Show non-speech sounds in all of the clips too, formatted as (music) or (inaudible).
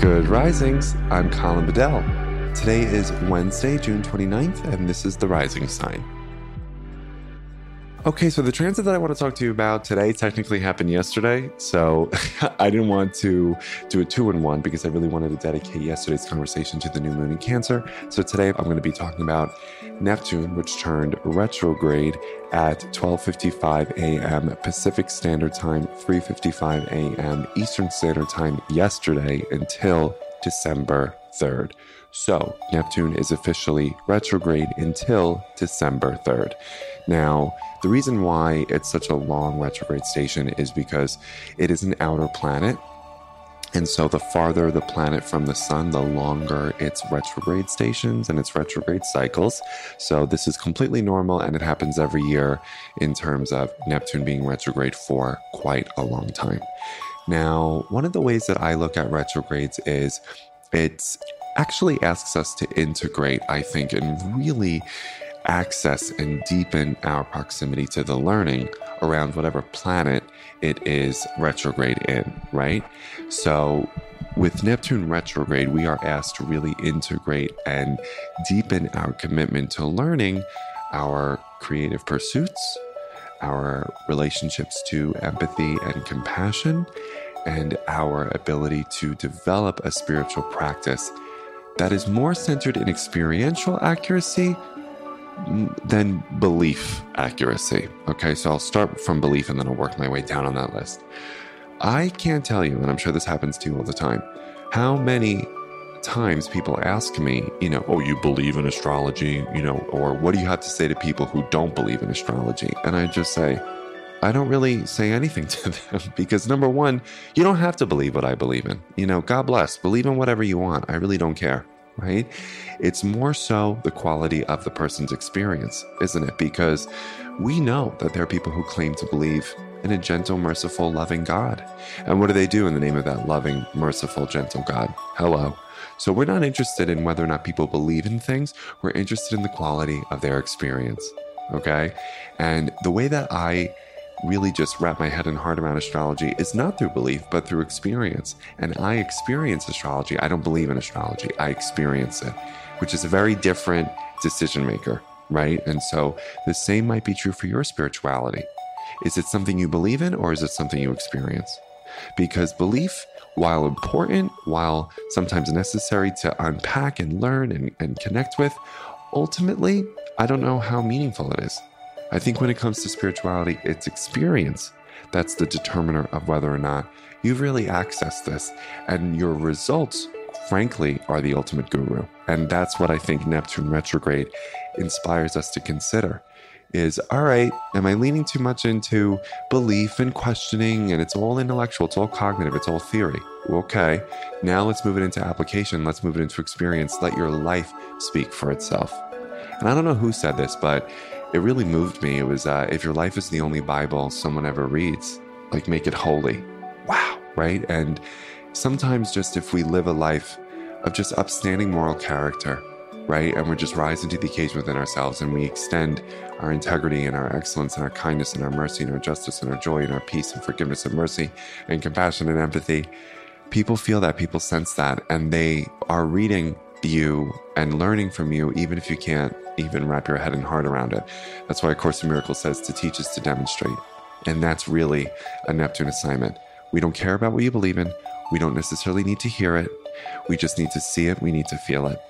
Good Risings. I'm Colin Bedell. Today is Wednesday, June 29th, and this is the Rising Sign. Okay, so the transit that I want to talk to you about today technically happened yesterday. So (laughs) I didn't want to do a two in one because I really wanted to dedicate yesterday's conversation to the new moon in Cancer. So today I'm going to be talking about Neptune, which turned retrograde at 12:55 a.m. Pacific Standard Time, 3:55 a.m. Eastern Standard Time yesterday until December 3rd. So, Neptune is officially retrograde until December 3rd. Now, the reason why it's such a long retrograde station is because it is an outer planet. And so, the farther the planet from the sun, the longer its retrograde stations and its retrograde cycles. So, this is completely normal and it happens every year in terms of Neptune being retrograde for quite a long time. Now, one of the ways that I look at retrogrades is it's actually asks us to integrate, I think, and really access and deepen our proximity to the learning around whatever planet it is retrograde in, right? So, with Neptune retrograde, we are asked to really integrate and deepen our commitment to learning our creative pursuits, our relationships to empathy and compassion, and our ability to develop a spiritual practice that is more centered in experiential accuracy than belief accuracy. Okay, so I'll start from belief and then I'll work my way down on that list. I can't tell you, and I'm sure this happens to you all the time, how many times people ask me, you know, oh, you believe in astrology, you know, or what do you have to say to people who don't believe in astrology? And I just say, I don't really say anything (laughs) to them because number one, you don't have to believe what I believe in. You know, God bless, believe in whatever you want. I really don't care, right? It's more so the quality of the person's experience, isn't it? Because we know that there are people who claim to believe in a gentle, merciful, loving God. And what do they do in the name of that loving, merciful, gentle God? Hello. So we're not interested in whether or not people believe in things, we're interested in the quality of their experience. Okay. And the way that I really just wrap my head and heart around astrology is not through belief, but through experience. And I experience astrology. I don't believe in astrology, I experience it, which is a very different decision maker, right? And so the same might be true for your spirituality. Is it something you believe in or is it something you experience? Because belief, while important, while sometimes necessary to unpack and learn and, and connect with, ultimately, I don't know how meaningful it is. I think when it comes to spirituality, it's experience that's the determiner of whether or not you've really accessed this. And your results, frankly, are the ultimate guru. And that's what I think Neptune retrograde inspires us to consider is all right, am I leaning too much into belief and questioning and it's all intellectual, it's all cognitive, it's all theory. Okay, now let's move it into application, let's move it into experience, let your life speak for itself. And I don't know who said this, but it really moved me. It was uh, if your life is the only Bible someone ever reads, like make it holy. Wow, right? And sometimes just if we live a life of just upstanding moral character, right? And we're just rising to the occasion within ourselves and we extend our integrity and our excellence and our kindness and our mercy and our justice and our joy and our peace and forgiveness and mercy and compassion and empathy. People feel that, people sense that, and they are reading you and learning from you, even if you can't even wrap your head and heart around it. That's why A Course in Miracles says to teach is to demonstrate. And that's really a Neptune assignment. We don't care about what you believe in. We don't necessarily need to hear it. We just need to see it. We need to feel it.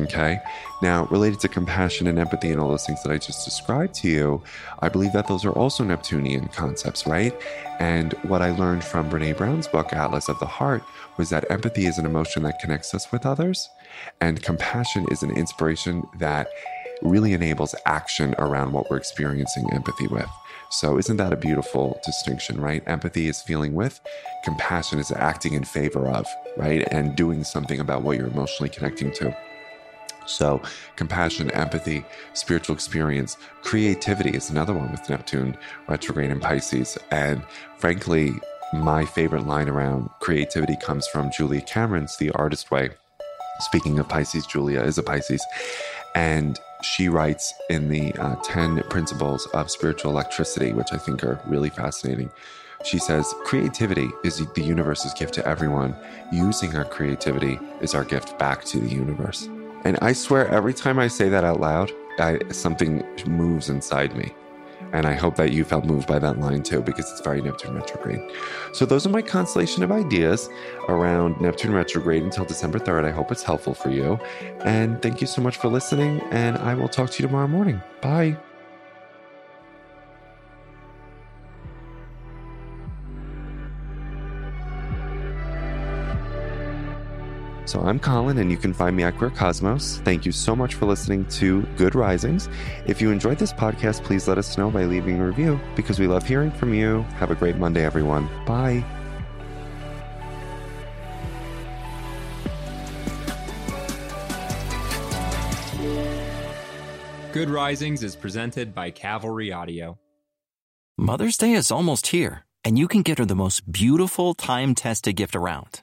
Okay. Now, related to compassion and empathy and all those things that I just described to you, I believe that those are also Neptunian concepts, right? And what I learned from Brene Brown's book, Atlas of the Heart, was that empathy is an emotion that connects us with others, and compassion is an inspiration that really enables action around what we're experiencing empathy with. So, isn't that a beautiful distinction, right? Empathy is feeling with, compassion is acting in favor of, right? And doing something about what you're emotionally connecting to. So, compassion, empathy, spiritual experience, creativity is another one with Neptune retrograde in Pisces. And frankly, my favorite line around creativity comes from Julia Cameron's The Artist Way. Speaking of Pisces, Julia is a Pisces. And she writes in the uh, 10 principles of spiritual electricity, which I think are really fascinating. She says, Creativity is the universe's gift to everyone. Using our creativity is our gift back to the universe. And I swear, every time I say that out loud, I, something moves inside me. And I hope that you felt moved by that line too, because it's very Neptune retrograde. So, those are my constellation of ideas around Neptune retrograde until December 3rd. I hope it's helpful for you. And thank you so much for listening. And I will talk to you tomorrow morning. Bye. So I'm Colin, and you can find me at Queer Cosmos. Thank you so much for listening to Good Risings. If you enjoyed this podcast, please let us know by leaving a review because we love hearing from you. Have a great Monday, everyone. Bye. Good Risings is presented by Cavalry Audio. Mother's Day is almost here, and you can get her the most beautiful time tested gift around